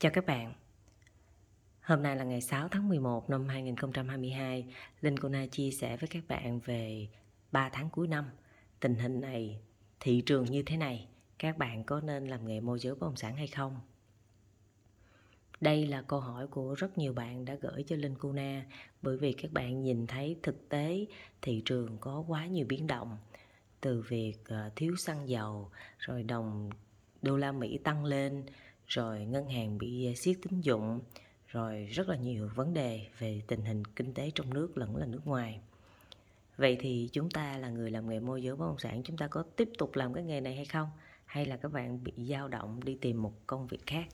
Chào các bạn. Hôm nay là ngày 6 tháng 11 năm 2022. Linh Cô chia sẻ với các bạn về 3 tháng cuối năm. Tình hình này, thị trường như thế này, các bạn có nên làm nghề môi giới bất động sản hay không? Đây là câu hỏi của rất nhiều bạn đã gửi cho Linh Cô bởi vì các bạn nhìn thấy thực tế thị trường có quá nhiều biến động từ việc ờ, thiếu xăng dầu rồi đồng đô la Mỹ tăng lên rồi ngân hàng bị à, siết tín dụng. Rồi rất là nhiều vấn đề về tình hình kinh tế trong nước lẫn là nước ngoài. Vậy thì chúng ta là người làm nghề môi giới bất động sản, chúng ta có tiếp tục làm cái nghề này hay không? Hay là các bạn bị dao động đi tìm một công việc khác?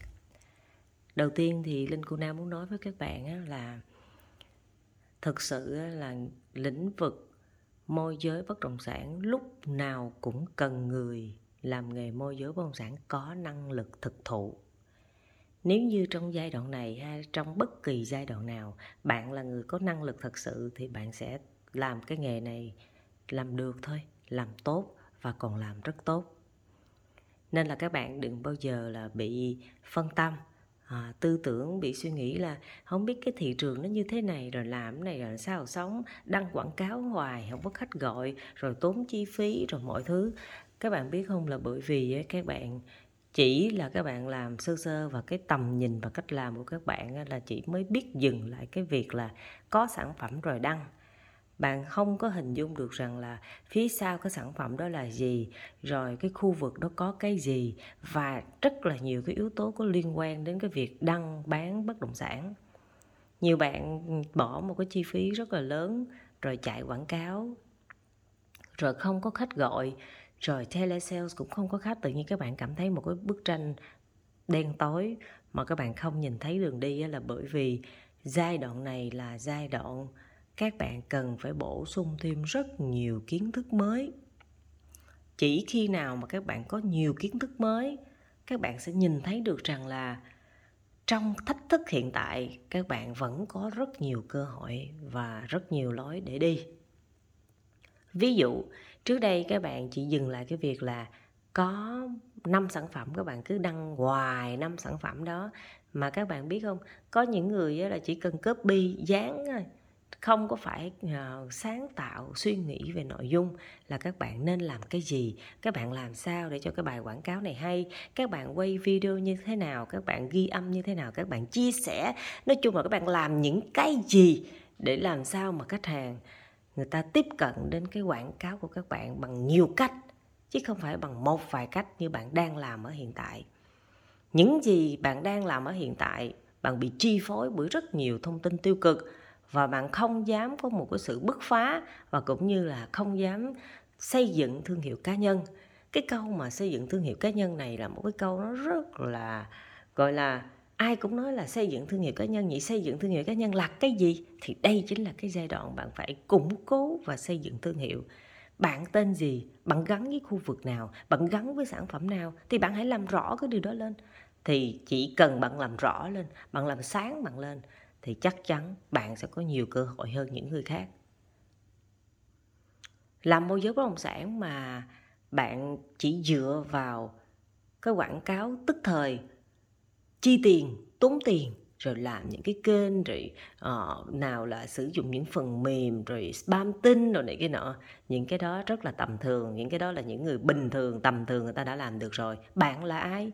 Đầu tiên thì linh cô nam muốn nói với các bạn là thực sự là lĩnh vực môi giới bất động sản lúc nào cũng cần người làm nghề môi giới bất động sản có năng lực thực thụ. Nếu như trong giai đoạn này hay trong bất kỳ giai đoạn nào bạn là người có năng lực thật sự thì bạn sẽ làm cái nghề này làm được thôi làm tốt và còn làm rất tốt. Nên là các bạn đừng bao giờ là bị phân tâm. À, tư tưởng bị suy nghĩ là không biết cái thị trường nó như thế này rồi làm cái này rồi sao sống đăng quảng cáo hoài không có khách gọi rồi tốn chi phí rồi mọi thứ các bạn biết không là bởi vì các bạn chỉ là các bạn làm sơ sơ và cái tầm nhìn và cách làm của các bạn là chỉ mới biết dừng lại cái việc là có sản phẩm rồi đăng. Bạn không có hình dung được rằng là phía sau cái sản phẩm đó là gì, rồi cái khu vực đó có cái gì và rất là nhiều cái yếu tố có liên quan đến cái việc đăng bán bất động sản. Nhiều bạn bỏ một cái chi phí rất là lớn rồi chạy quảng cáo, rồi không có khách gọi rồi telesales cũng không có khách tự nhiên các bạn cảm thấy một cái bức tranh đen tối mà các bạn không nhìn thấy đường đi là bởi vì giai đoạn này là giai đoạn các bạn cần phải bổ sung thêm rất nhiều kiến thức mới. Chỉ khi nào mà các bạn có nhiều kiến thức mới, các bạn sẽ nhìn thấy được rằng là trong thách thức hiện tại, các bạn vẫn có rất nhiều cơ hội và rất nhiều lối để đi ví dụ trước đây các bạn chỉ dừng lại cái việc là có năm sản phẩm các bạn cứ đăng hoài năm sản phẩm đó. Mà các bạn biết không có những người là chỉ cần copy dán thôi không có phải uh, sáng tạo suy nghĩ về nội dung là các bạn nên làm cái gì các bạn làm sao để cho cái bài quảng cáo này hay các bạn quay video như thế nào các bạn ghi âm như thế nào các bạn chia sẻ. Nói chung là các bạn làm những cái gì để làm sao mà khách hàng người ta tiếp cận đến cái quảng cáo của các bạn bằng nhiều cách, chứ không phải bằng một vài cách như bạn đang làm ở hiện tại. Những gì bạn đang làm ở hiện tại, bạn bị chi phối bởi rất nhiều thông tin tiêu cực và bạn không dám có một cái sự bứt phá và cũng như là không dám xây dựng thương hiệu cá nhân. Cái câu mà xây dựng thương hiệu cá nhân này là một cái câu nó rất là, gọi là ai cũng nói là xây dựng thương hiệu cá nhân, vậy xây dựng thương hiệu cá nhân là cái gì? Thì đây chính là cái giai đoạn bạn phải củng cố và xây dựng thương hiệu. Bạn tên gì? Bạn gắn với khu vực nào? Bạn gắn với sản phẩm nào? Thì bạn hãy làm rõ cái điều đó lên. Thì chỉ cần bạn làm rõ lên, bạn làm sáng bạn lên, thì chắc chắn bạn sẽ có nhiều cơ hội hơn những người khác. Làm môi giới bất động sản mà bạn chỉ dựa vào cái quảng cáo tức thời chi tiền tốn tiền rồi làm những cái kênh rồi uh, nào là sử dụng những phần mềm rồi spam tin rồi này cái nọ. Những cái đó rất là tầm thường những cái đó là những người bình thường tầm thường người ta đã làm được rồi. Bạn là ai?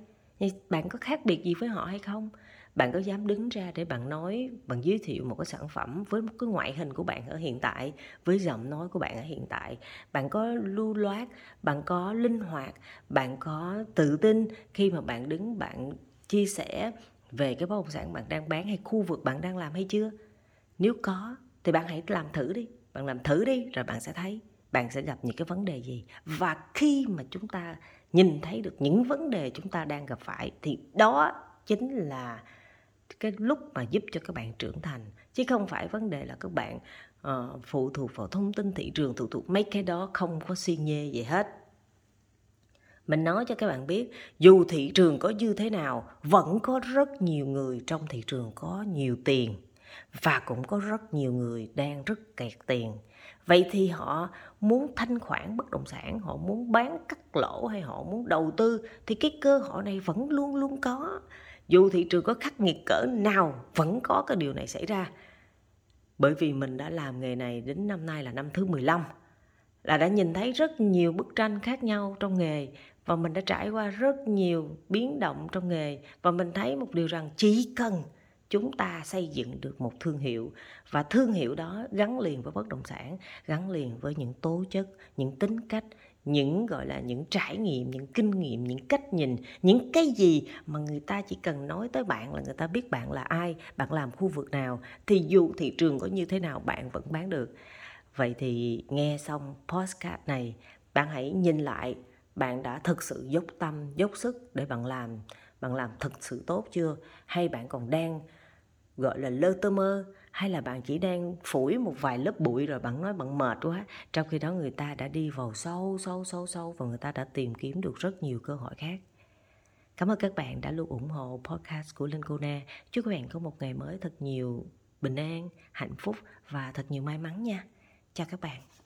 Bạn có khác biệt gì với họ hay không? Bạn có dám đứng ra để bạn nói bạn giới thiệu một cái sản phẩm với một cái ngoại hình của bạn ở hiện tại với giọng nói của bạn ở hiện tại? Bạn có lưu loát bạn có linh hoạt bạn có tự tin khi mà bạn đứng bạn chia sẻ về cái bất động sản bạn đang bán hay khu vực bạn đang làm hay chưa? Nếu có thì bạn hãy làm thử đi. Bạn làm thử đi rồi bạn sẽ thấy bạn sẽ gặp những cái vấn đề gì. Và khi mà chúng ta nhìn thấy được những vấn đề chúng ta đang gặp phải thì đó chính là cái lúc mà giúp cho các bạn trưởng thành. Chứ không phải vấn đề là các bạn uh, phụ thuộc vào thông tin thị trường phụ thuộc mấy cái đó không có xuyên nhê gì hết mình nói cho các bạn biết, dù thị trường có như thế nào, vẫn có rất nhiều người trong thị trường có nhiều tiền và cũng có rất nhiều người đang rất kẹt tiền. Vậy thì họ muốn thanh khoản bất động sản, họ muốn bán cắt lỗ hay họ muốn đầu tư, thì cái cơ hội này vẫn luôn luôn có. Dù thị trường có khắc nghiệt cỡ nào, vẫn có cái điều này xảy ra. Bởi vì mình đã làm nghề này đến năm nay là năm thứ 15 là đã nhìn thấy rất nhiều bức tranh khác nhau trong nghề và mình đã trải qua rất nhiều biến động trong nghề. Và mình thấy một điều rằng chỉ cần chúng ta xây dựng được một thương hiệu, và thương hiệu đó gắn liền với bất động sản, gắn liền với những tố chất, những tính cách, những, gọi là, những trải nghiệm, những kinh nghiệm, những cách nhìn, những cái gì mà người ta chỉ cần nói tới bạn là người ta biết bạn là ai, bạn làm khu vực nào, thì dù thị trường có như thế nào, bạn vẫn bán được. Vậy thì nghe xong postcard này, bạn hãy nhìn lại bạn đã thực sự dốc tâm, dốc sức để bạn làm bạn làm thực sự tốt chưa? Hay bạn còn đang, gọi là, lơ tơ mơ? Hay là bạn chỉ đang phủi một vài lớp bụi rồi bạn nói bạn mệt quá? Trong khi đó người ta đã đi vào sâu sâu sâu sâu và người ta đã tìm kiếm được rất nhiều cơ hội khác. Cảm ơn các bạn đã luôn ủng hộ podcast của linh cô na chúc các bạn có một ngày mới thật nhiều bình an, hạnh phúc và thật nhiều may mắn nha. Chào các bạn.